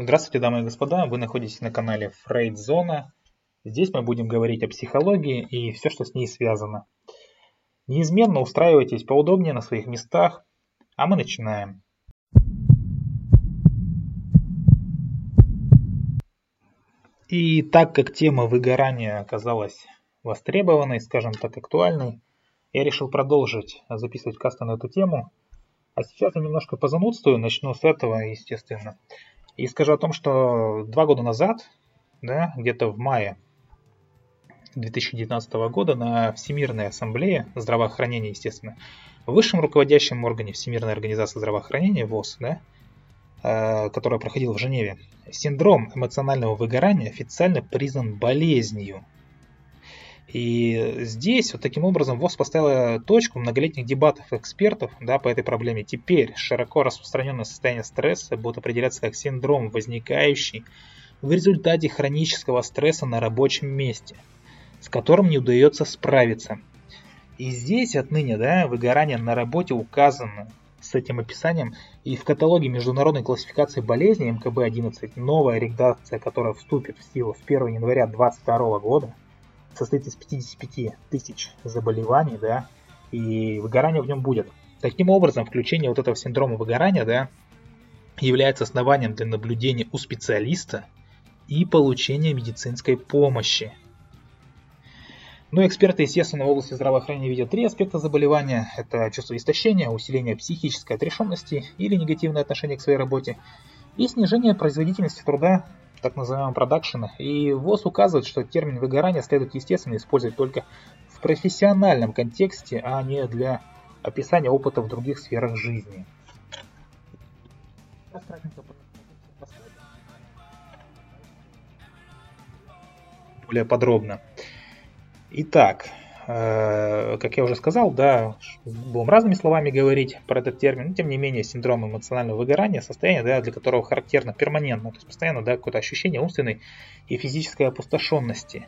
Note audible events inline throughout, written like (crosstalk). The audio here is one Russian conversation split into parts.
Здравствуйте, дамы и господа, вы находитесь на канале Фрейд-зона. Здесь мы будем говорить о психологии и все, что с ней связано. Неизменно устраивайтесь поудобнее на своих местах, а мы начинаем. И так как тема выгорания оказалась востребованной, скажем так, актуальной, я решил продолжить записывать касты на эту тему. А сейчас я немножко позанудствую, начну с этого, естественно. И скажу о том, что два года назад, да, где-то в мае 2019 года на Всемирной ассамблее здравоохранения, естественно, высшем руководящем органе Всемирной организации здравоохранения, ВОЗ, да, э, которая проходила в Женеве, синдром эмоционального выгорания официально признан болезнью и здесь вот таким образом ВОЗ поставила точку многолетних дебатов экспертов да, по этой проблеме. Теперь широко распространенное состояние стресса будет определяться как синдром, возникающий в результате хронического стресса на рабочем месте, с которым не удается справиться. И здесь отныне да, выгорание на работе указано с этим описанием. И в каталоге международной классификации болезней МКБ-11 новая редакция, которая вступит в силу с 1 января 2022 года – состоит из 55 тысяч заболеваний, да, и выгорание в нем будет. Таким образом, включение вот этого синдрома выгорания, да, является основанием для наблюдения у специалиста и получения медицинской помощи. Но эксперты, естественно, в области здравоохранения видят три аспекта заболевания. Это чувство истощения, усиление психической отрешенности или негативное отношение к своей работе и снижение производительности труда так называемого продакшена, и ВОЗ указывает, что термин выгорание следует естественно использовать только в профессиональном контексте, а не для описания опыта в других сферах жизни. Более подробно. Итак, как я уже сказал, да, будем разными словами говорить про этот термин, но тем не менее синдром эмоционального выгорания, состояние, да, для которого характерно перманентно, то есть постоянно да, какое-то ощущение умственной и физической опустошенности.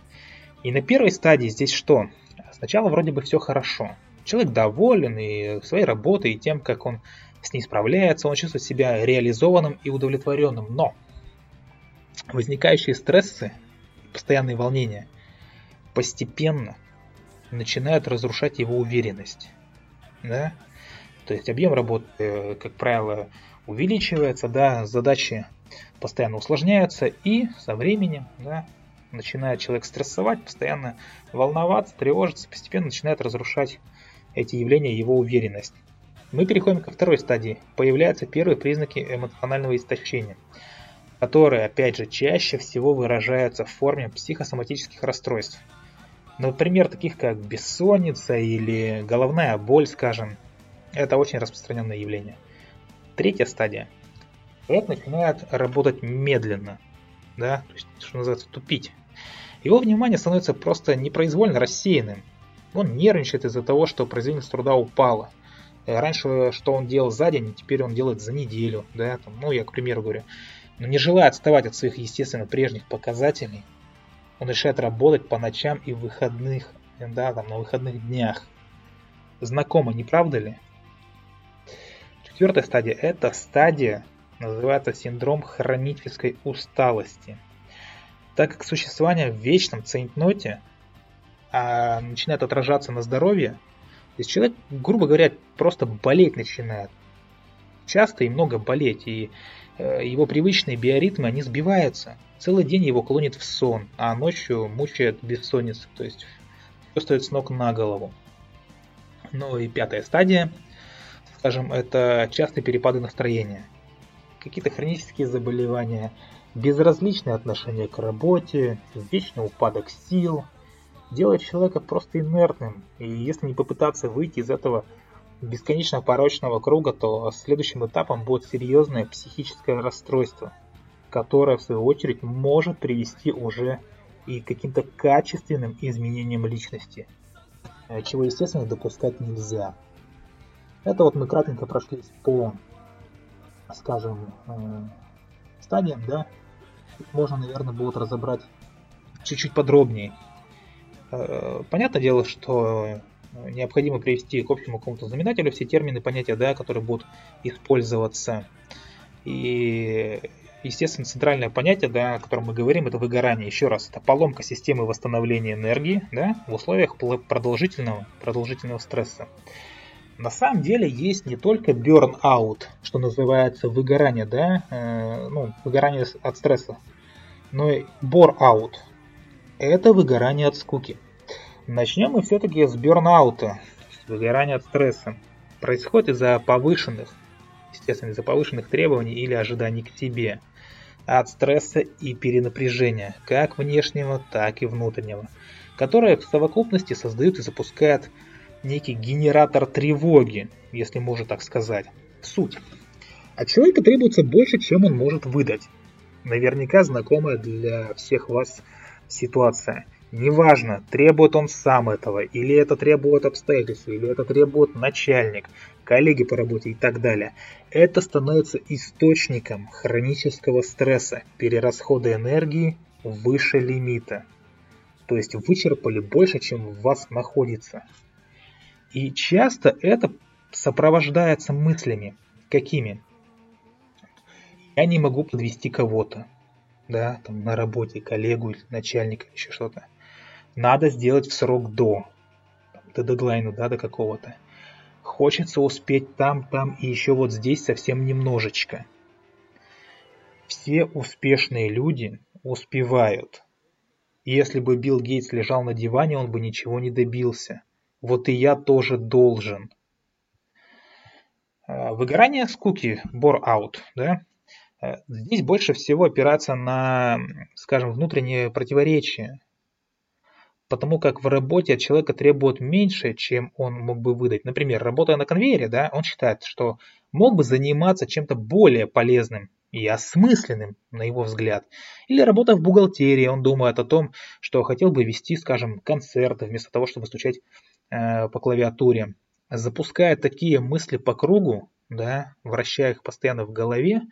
И на первой стадии здесь что? Сначала вроде бы все хорошо. Человек доволен и своей работой, и тем, как он с ней справляется, он чувствует себя реализованным и удовлетворенным. Но возникающие стрессы, постоянные волнения постепенно начинают разрушать его уверенность. Да? То есть объем работы, э, как правило, увеличивается, да, задачи постоянно усложняются, и со временем да, начинает человек стрессовать, постоянно волноваться, тревожиться, постепенно начинает разрушать эти явления его уверенность. Мы переходим ко второй стадии. Появляются первые признаки эмоционального истощения, которые, опять же, чаще всего выражаются в форме психосоматических расстройств – Например, таких как бессонница или головная боль, скажем. Это очень распространенное явление. Третья стадия. Человек начинает работать медленно, да, то есть, что называется, тупить. Его внимание становится просто непроизвольно рассеянным. Он нервничает из-за того, что производительность труда упала. Э, раньше, что он делал за день, теперь он делает за неделю. Да, там, ну, я к примеру говорю. Но не желая отставать от своих, естественно, прежних показателей, он решает работать по ночам и выходных, да, там на выходных днях. Знакомо, не правда ли? Четвертая стадия – это стадия, называется синдром хронической усталости. Так как существование в вечном цейтноте а, начинает отражаться на здоровье, то есть человек, грубо говоря, просто болеть начинает. Часто и много болеть, и э, его привычные биоритмы, они сбиваются – Целый день его клонит в сон, а ночью мучает бессонница, то есть все стоит с ног на голову. Ну и пятая стадия, скажем, это частые перепады настроения. Какие-то хронические заболевания, безразличное отношение к работе, вечный упадок сил, делает человека просто инертным. И если не попытаться выйти из этого бесконечно порочного круга, то следующим этапом будет серьезное психическое расстройство – которая в свою очередь может привести уже и к каким-то качественным изменениям личности, э, чего, естественно, допускать нельзя. Это вот мы кратенько прошлись по, скажем, э, стадиям, да, можно, наверное, будет разобрать чуть-чуть подробнее. Э, понятное дело, что необходимо привести к общему какому-то знаменателю все термины, понятия, да, которые будут использоваться. И естественно, центральное понятие, да, о котором мы говорим, это выгорание. Еще раз, это поломка системы восстановления энергии да, в условиях продолжительного, продолжительного стресса. На самом деле есть не только burn-out, что называется выгорание, да, э, ну, выгорание от стресса, но и bore-out. Это выгорание от скуки. Начнем мы все-таки с burn-out, выгорания от стресса. Происходит из-за повышенных, естественно, из-за повышенных требований или ожиданий к тебе, от стресса и перенапряжения, как внешнего, так и внутреннего, которое в совокупности создают и запускают некий генератор тревоги, если можно так сказать. Суть. От человека требуется больше, чем он может выдать. Наверняка знакомая для всех вас ситуация. Неважно, требует он сам этого, или это требует обстоятельства, или это требует начальник, коллеги по работе и так далее. Это становится источником хронического стресса, перерасхода энергии выше лимита. То есть вычерпали больше, чем в вас находится. И часто это сопровождается мыслями. Какими? Я не могу подвести кого-то, да, там на работе, коллегу начальника, еще что-то. Надо сделать в срок до, до дедлайна, да, до какого-то. Хочется успеть там, там и еще вот здесь совсем немножечко. Все успешные люди успевают. Если бы Билл Гейтс лежал на диване, он бы ничего не добился. Вот и я тоже должен. Э, выгорание скуки, bore-out, да? Э, здесь больше всего опираться на, скажем, внутренние противоречия. Потому как в работе от человека требуют меньше, чем он мог бы выдать. Например, работая на конвейере, да, он считает, что мог бы заниматься чем-то более полезным и осмысленным, на его взгляд. Или работая в бухгалтерии, он думает о том, что хотел бы вести, скажем, концерты, вместо того, чтобы стучать Э, по клавиатуре, запуская такие мысли по кругу, да, вращая их постоянно в голове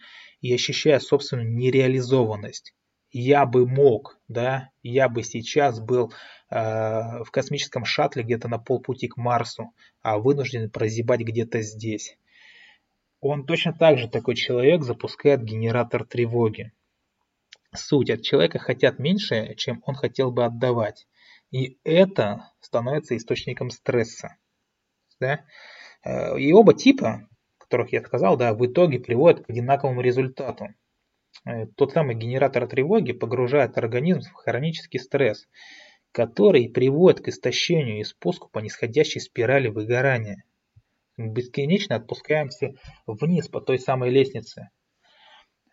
и ощущая собственную нереализованность. Я бы мог, да, я бы сейчас был э, в космическом шаттле где-то на полпути к Марсу, а вынужден прозябать где-то здесь. Он точно так же, такой человек, запускает генератор тревоги. Суть, от человека хотят меньше, чем он хотел бы отдавать. И это становится источником стресса. Да? Э, и оба типа, которых я сказал, да, в итоге приводят к одинаковому результату. Э, тот самый генератор тревоги погружает организм в хронический стресс, который приводит к истощению и спуску по нисходящей спирали выгорания. Бесконечно отпускаемся вниз по той самой лестнице.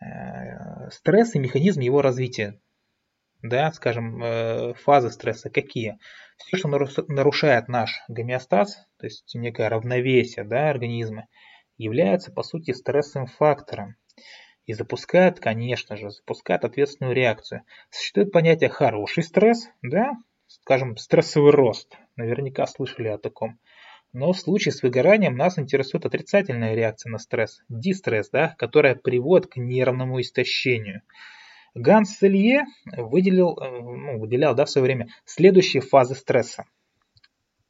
Э, стресс и механизм его развития да, скажем, э, фазы стресса какие? Все, что нарушает наш гомеостаз, то есть некое равновесие да, организма, является по сути стрессовым фактором и запускает, конечно же, запускает ответственную реакцию. Существует понятие хороший стресс, да, скажем, стрессовый рост. Наверняка слышали о таком. Но в случае с выгоранием нас интересует отрицательная реакция на стресс, дистресс, да, которая приводит к нервному истощению. Ганс Селье выделил, э, ну, выделял да, в свое время следующие фазы стресса.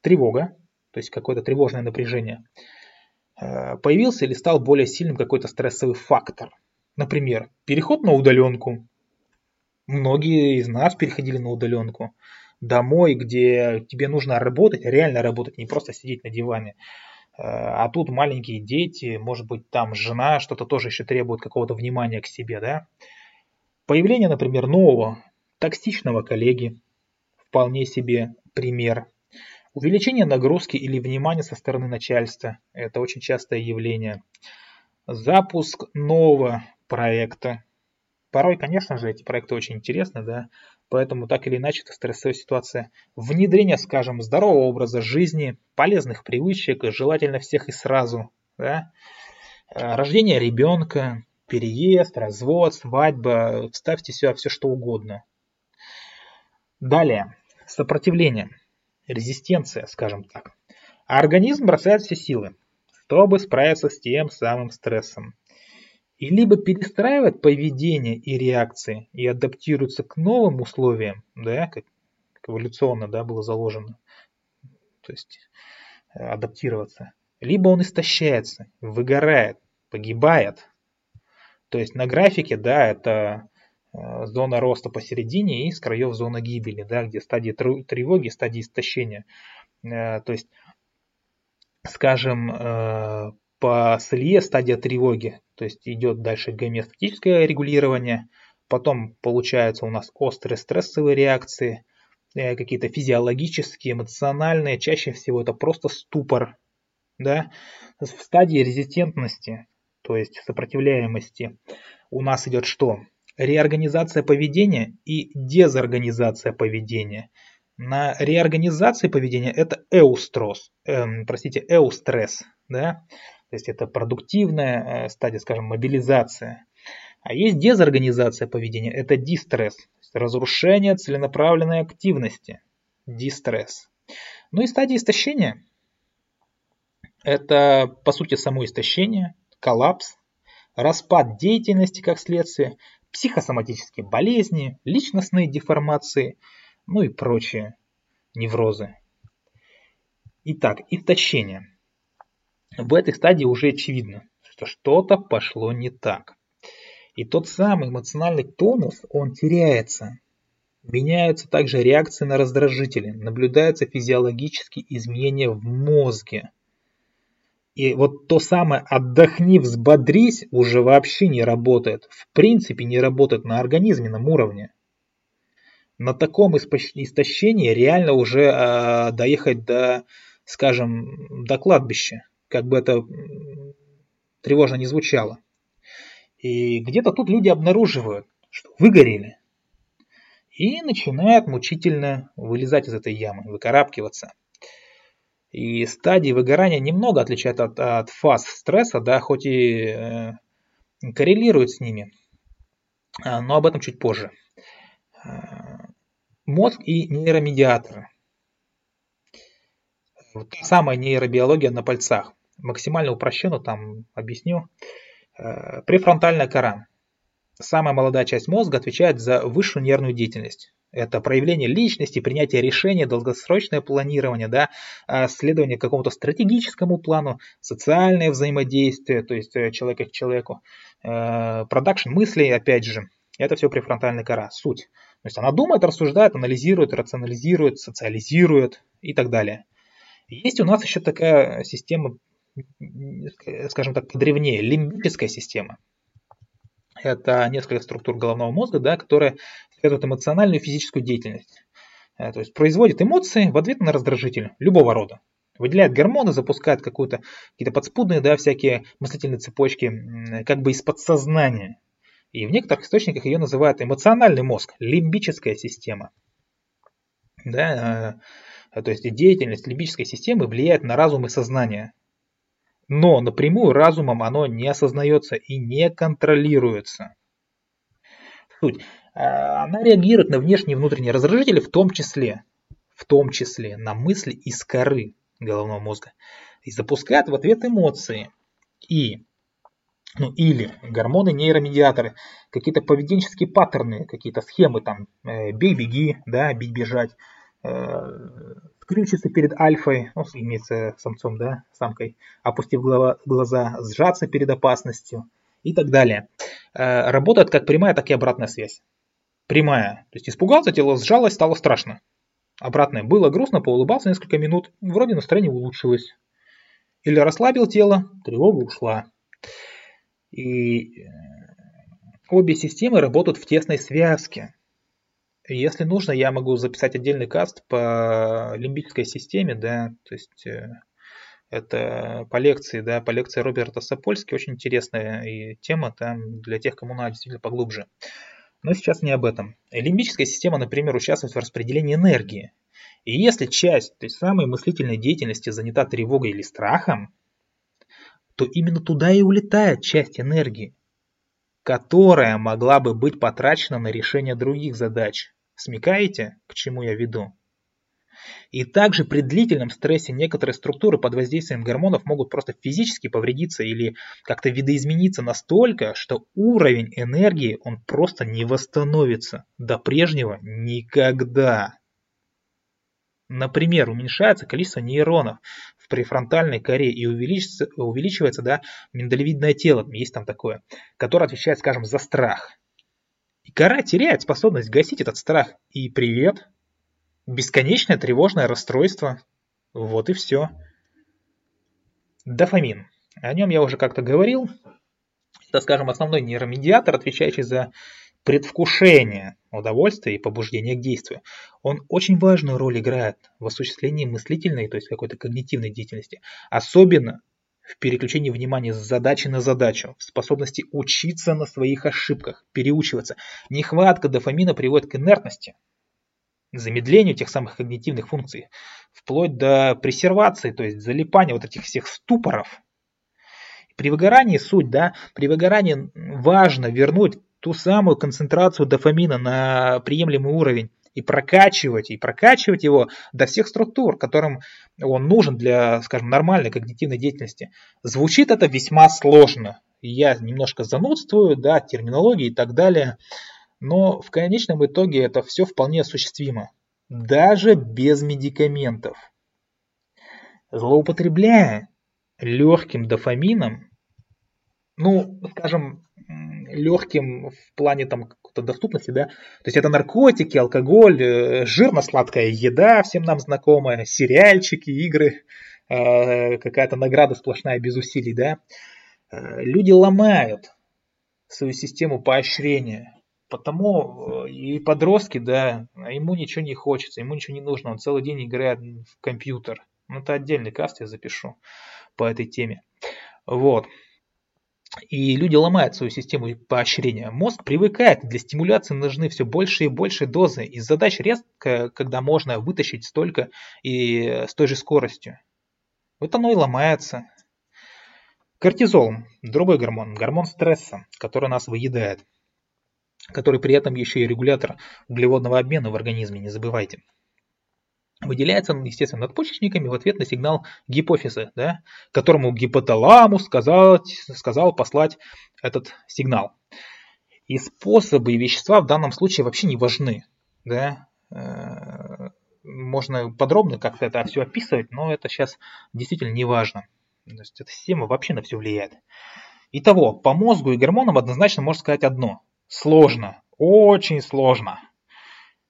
Тревога, то есть какое-то тревожное напряжение. Э, появился или стал более сильным какой-то стрессовый фактор. Например, переход на удаленку. Многие из нас переходили на удаленку. Домой, где тебе нужно работать, реально работать, не просто сидеть на диване. Э, а тут маленькие дети, может быть там жена, что-то тоже еще требует какого-то внимания к себе, да. Появление, например, нового токсичного коллеги – вполне себе пример. Увеличение нагрузки или внимания со стороны начальства – это очень частое явление. Запуск нового проекта. Порой, конечно же, эти проекты очень интересны, да, поэтому так или иначе это стрессовая ситуация. Внедрение, скажем, здорового образа жизни, полезных привычек, желательно всех и сразу, да. Рождение ребенка, переезд, развод, свадьба, вставьте сюда все что угодно. Далее, сопротивление, резистенция, скажем так. А организм бросает все силы, чтобы справиться с тем самым стрессом. И либо перестраивает поведение и реакции и адаптируется к новым условиям, да, как, как эволюционно да, было заложено, то есть э, адаптироваться, либо он истощается, выгорает, погибает, То есть на графике, да, это э, зона роста посередине и с краев зона гибели, да, где стадии тревоги, стадии истощения. Э, то есть, скажем, по слие стадия тревоги, то есть идет дальше гомеостатическое регулирование, потом получаются у нас острые стрессовые реакции, какие-то физиологические, эмоциональные, чаще всего это просто ступор, да, в стадии резистентности, то есть сопротивляемости, у нас идет что? Реорганизация поведения и дезорганизация поведения. На реорганизации поведения это эустроз, эм, простите, эустресс, да, то есть это продуктивная э, стадия, скажем, мобилизация. А есть дезорганизация поведения, это дистресс, разрушение целенаправленной активности, дистресс. Ну и стадия истощения, это по сути само истощение, коллапс, распад деятельности как следствие, психосоматические болезни, личностные деформации, ну и прочие неврозы. Итак, истощение. В этой стадии уже очевидно, что что-то пошло не так. И тот самый эмоциональный тонус, он теряется. Меняются также реакции на раздражители, наблюдаются физиологические изменения в мозге. И вот то самое «отдохни, взбодрись» уже вообще не работает. В принципе не работает на организменном уровне. На таком истощении реально уже э, доехать до, скажем, до кладбища. Как бы это тревожно не звучало. И где-то тут люди обнаруживают, что выгорели. И начинают мучительно вылезать из этой ямы, выкарабкиваться. И стадии выгорания немного отличают от, от фаз стресса, да, хоть и э, коррелируют с ними, а, но об этом чуть позже. А, мозг и нейромедиаторы. Вот та самая нейробиология на пальцах. Максимально упрощенно там объясню. Э, префронтальная кора. Самая молодая часть мозга отвечает за высшую нервную деятельность. Это проявление личности, принятие решения, долгосрочное планирование, да, а, следование какому-то стратегическому плану, социальное взаимодействие, то есть э, человека к человеку, э, продакшн мыслей, опять же, это все префронтальная кора, суть. То есть она думает, рассуждает, анализирует, рационализирует, социализирует и так далее. Есть у нас еще такая система, скажем так, подревнее, лимбическая система. Это несколько структур головного мозга, да, которые связывают эмоциональную и физическую деятельность. Э, то есть производит эмоции в ответ на раздражитель любого рода. Выделяет гормоны, запускает какую-то, какие-то подспудные, да, всякие мыслительные цепочки, как бы из подсознания. И в некоторых источниках ее называют эмоциональный мозг, лимбическая система. Да, э, то есть деятельность лимбической системы влияет на разум и сознание. Но напрямую разумом оно не осознается и не контролируется. Суть. Э, она реагирует на внешние и внутренние раздражители, в том числе, в том числе на мысли из коры головного мозга. И запускает в ответ эмоции. И ну или гормоны, нейромедиаторы, какие-то поведенческие паттерны, какие-то схемы там, э, бей-беги, да, бить-бежать, э, скрючиться перед альфой, ну, имеется самцом, да, самкой, опустив глаза, сжаться перед опасностью и так далее. Э, работает как прямая, так и обратная связь прямая. То есть испугался, тело сжалось, стало страшно. Обратное. Было грустно, поулыбался несколько минут, вроде настроение улучшилось. Или расслабил тело, тревога ушла. И э, обе системы работают в тесной связке. Если нужно, я могу записать отдельный каст по лимбической системе, да, то есть э, это по лекции, да, по лекции Роберта Сапольски, очень интересная и тема там для тех, кому надо действительно поглубже. Но сейчас не об этом. Лимбическая система, например, участвует в распределении энергии. И если часть той самой мыслительной деятельности занята тревогой или страхом, то именно туда и улетает часть энергии, которая могла бы быть потрачена на решение других задач. Смекаете, к чему я веду? И также при длительном стрессе некоторые структуры под воздействием гормонов могут просто физически повредиться или как-то видоизмениться настолько, что уровень энергии он просто не восстановится до прежнего никогда. Например, уменьшается количество нейронов в префронтальной коре и увеличивается, увеличивается да, миндалевидное тело, есть там такое, которое отвечает, скажем, за страх. И кора теряет способность гасить этот страх. И привет, бесконечное тревожное расстройство. Вот и все. Дофамин. О нем я уже как-то говорил. Это, скажем, основной нейромедиатор, отвечающий за предвкушение удовольствия и побуждение к действию. Он очень важную роль играет в осуществлении мыслительной, то есть какой-то когнитивной деятельности. Особенно в переключении внимания с задачи на задачу, в способности учиться на своих ошибках, переучиваться. Нехватка дофамина приводит к инертности, замедлению тех самых когнитивных функций, вплоть до прессервации, то есть залипания вот этих всех ступоров. При выгорании суть, да, при выгорании важно вернуть ту самую концентрацию дофамина на приемлемый уровень и прокачивать, и прокачивать его до всех структур, которым он нужен для, скажем, нормальной когнитивной деятельности. Звучит это весьма сложно. Я немножко занудствую, да, терминологии и так далее, но в конечном итоге это все вполне осуществимо, даже без медикаментов. Злоупотребляя легким дофамином, ну, скажем, легким в плане там доступности, да. То есть это наркотики, алкоголь, э, жирно-сладкая еда, всем нам знакомая, сериальчики, игры, э, какая-то награда сплошная без усилий, да. Э, люди ломают свою систему поощрения. Потому и подростки, да, ему ничего не хочется, ему ничего не нужно, он целый день играет в компьютер. Ну, это отдельный каст я запишу по этой теме. Вот. И люди ломают свою систему поощрения. Мозг привыкает, для стимуляции нужны все больше и больше дозы. Из задач резко, когда можно вытащить столько и с той же скоростью. Вот оно и ломается. Кортизол, другой гормон, гормон стресса, который нас выедает, который при этом еще и регулятор углеводного обмена в организме, не забывайте. Выделяется он, естественно, надпочечниками в ответ на сигнал гипофиза, да, которому гипоталамус сказал, сказал послать этот сигнал. И способы и вещества в данном случае вообще не важны. Да? Э, можно подробно как-то это все описывать, но это сейчас действительно не важно. То есть эта система вообще на все влияет. Итого, по мозгу и гормонам однозначно можно сказать одно. Сложно, очень сложно.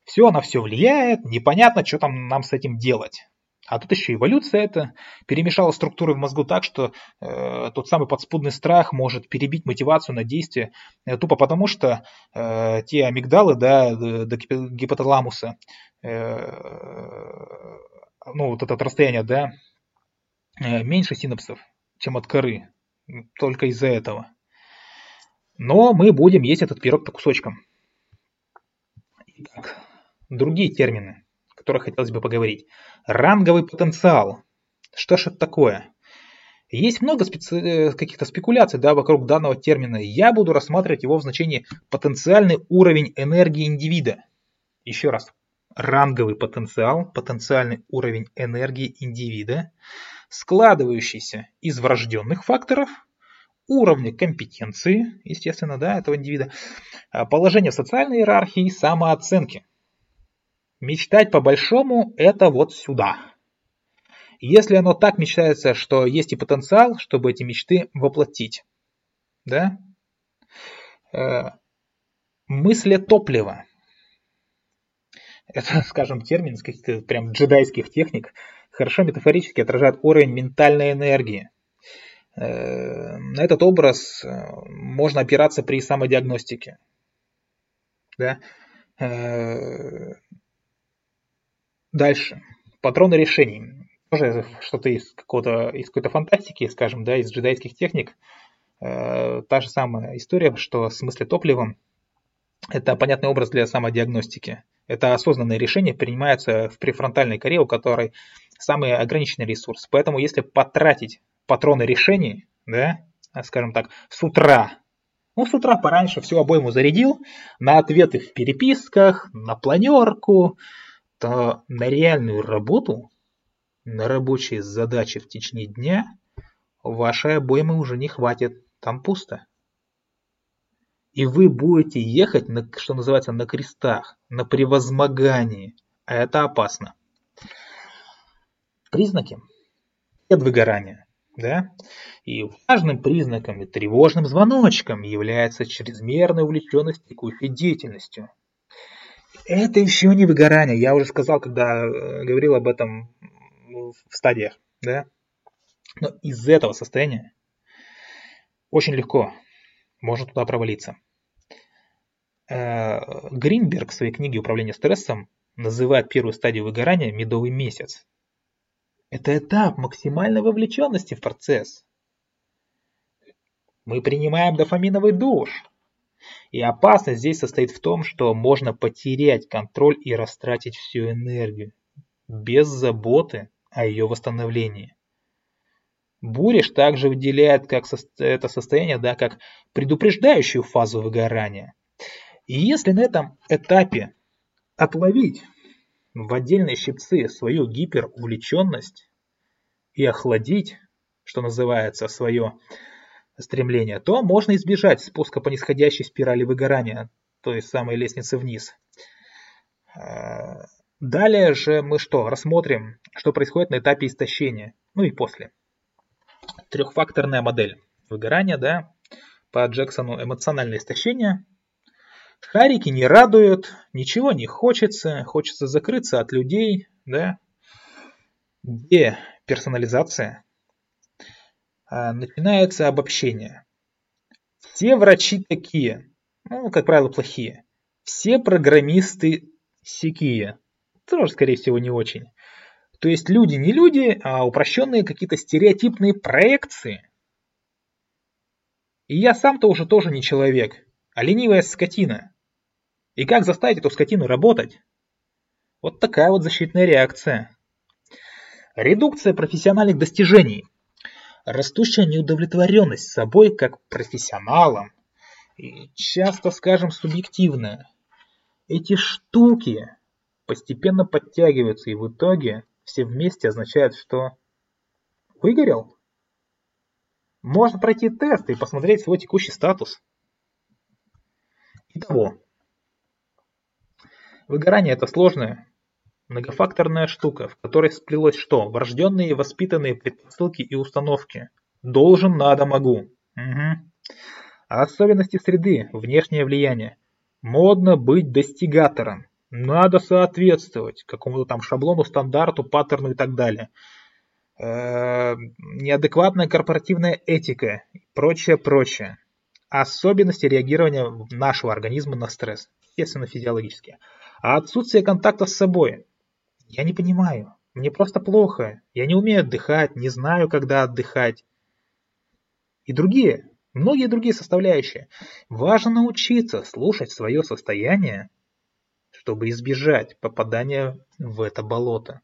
Все на все влияет, непонятно, что там нам с этим делать. А тут еще эволюция это перемешала структуры в мозгу так, что э, тот самый подспудный страх может перебить мотивацию на действие, э, тупо потому что э, те амигдалы, да, до гипоталамуса, э, ну вот это расстояние, да, э, меньше синапсов, чем от коры, только из-за этого. Но мы будем есть этот пирог по кусочкам. Итак, другие термины, о которых хотелось бы поговорить. Ранговый потенциал. Что же это такое? Есть много специ... Э, каких-то спекуляций да, вокруг данного термина. Я буду рассматривать его в значении потенциальный уровень энергии индивида. Еще раз. Ранговый потенциал, потенциальный уровень энергии индивида, складывающийся из врожденных факторов, уровня компетенции, естественно, да, этого индивида, а, положение в социальной иерархии и самооценки – Мечтать по-большому – это вот сюда. Если оно так мечтается, что есть и потенциал, чтобы эти мечты воплотить. Да? Э, мысли топлива. Это, (laughs) скажем, термин из каких-то прям джедайских техник. Хорошо метафорически отражает уровень ментальной энергии. Э, на этот образ э, можно опираться при самодиагностике. Да? Дальше. Патроны решений. Тоже что-то из какого-то из какой-то фантастики, скажем, да, из джедайских техник. Э, та же самая история, что с мыслетопливом это понятный образ для самодиагностики. Это осознанное решение принимается в префронтальной коре, у которой самый ограниченный ресурс. Поэтому если потратить патроны решений, да, скажем так, с утра, ну, с утра пораньше всю обойму зарядил на ответы в переписках, на планерку, то на реальную работу, на рабочие задачи в течение дня вашей обоймы уже не хватит, там пусто. И вы будете ехать, на, что называется, на крестах, на превозмогании, а это опасно. признаки выгорания. Да? И важным признаком и тревожным звоночком является чрезмерная увлеченность текущей деятельностью. Это еще не выгорание. Я уже сказал, когда э, говорил об этом в стадиях. Да? Но из этого состояния очень легко можно туда провалиться. Э, Гринберг в своей книге «Управление стрессом» называет первую стадию выгорания медовый месяц. Это этап максимальной вовлеченности в процесс. Мы принимаем дофаминовый душ. И опасность здесь состоит в том, что можно потерять контроль и растратить всю энергию без заботы о ее восстановлении. Буриш также выделяет как это состояние да, как предупреждающую фазу выгорания. И если на этом этапе отловить в отдельные щипцы свою гиперувлеченность и охладить, что называется, свое стремление, то можно избежать спуска по нисходящей спирали выгорания, той самой лестницы вниз. Э, далее же мы что? Рассмотрим, что происходит на этапе истощения, ну и после. Трехфакторная модель выгорания, да, по Джексону эмоциональное истощение – Шарики не радуют, ничего не хочется, хочется закрыться от людей, да. Где персонализация? А, начинается обобщение. Все врачи такие, ну, как правило, плохие. Все программисты сякие. Тоже, скорее всего, не очень. То есть люди не люди, а упрощенные какие-то стереотипные проекции. И я сам-то уже тоже не человек а ленивая скотина. И как заставить эту скотину работать? Вот такая вот защитная реакция. Редукция профессиональных достижений. Растущая неудовлетворенность собой как профессионалом. И часто, скажем, субъективная. Эти штуки постепенно подтягиваются и в итоге все вместе означают, что выгорел. Можно пройти тест и посмотреть свой текущий статус. Итого, выгорание это сложная, многофакторная штука, в которой сплелось что? Врожденные и воспитанные предпосылки и установки. Должен, надо, могу. Угу. А особенности среды, внешнее влияние. Модно быть достигатором. Надо соответствовать какому-то там шаблону, стандарту, паттерну и так далее. Э -э неадекватная корпоративная этика и прочее, прочее особенности реагирования нашего организма на стресс, естественно, физиологические. А отсутствие контакта с собой. Я не понимаю. Мне просто плохо. Я не умею отдыхать, не знаю, когда отдыхать. И другие, многие другие составляющие. Важно научиться слушать свое состояние, чтобы избежать попадания в это болото,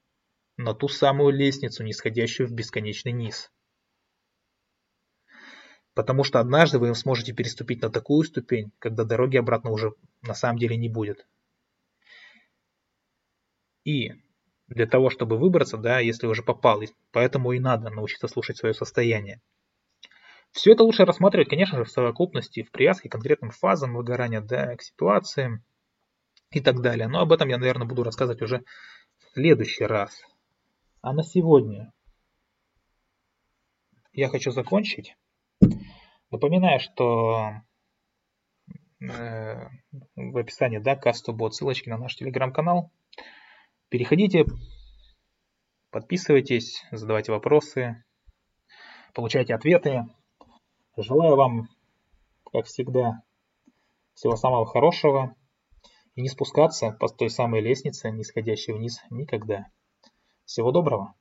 на ту самую лестницу, нисходящую в бесконечный низ. Потому что однажды вы сможете переступить на такую ступень, когда дороги обратно уже на самом деле не будет. И для того, чтобы выбраться, да, если уже попал, поэтому и надо научиться слушать свое состояние. Все это лучше рассматривать, конечно же, в совокупности, в привязке к конкретным фазам выгорания, да, к ситуациям и так далее. Но об этом я, наверное, буду рассказывать уже в следующий раз. А на сегодня я хочу закончить Напоминаю, что э, в описании да, касту будут ссылочки на наш телеграм-канал. Переходите, подписывайтесь, задавайте вопросы, получайте ответы. Желаю вам, как всегда, всего самого хорошего и не спускаться по той самой лестнице, нисходящей вниз, никогда. Всего доброго!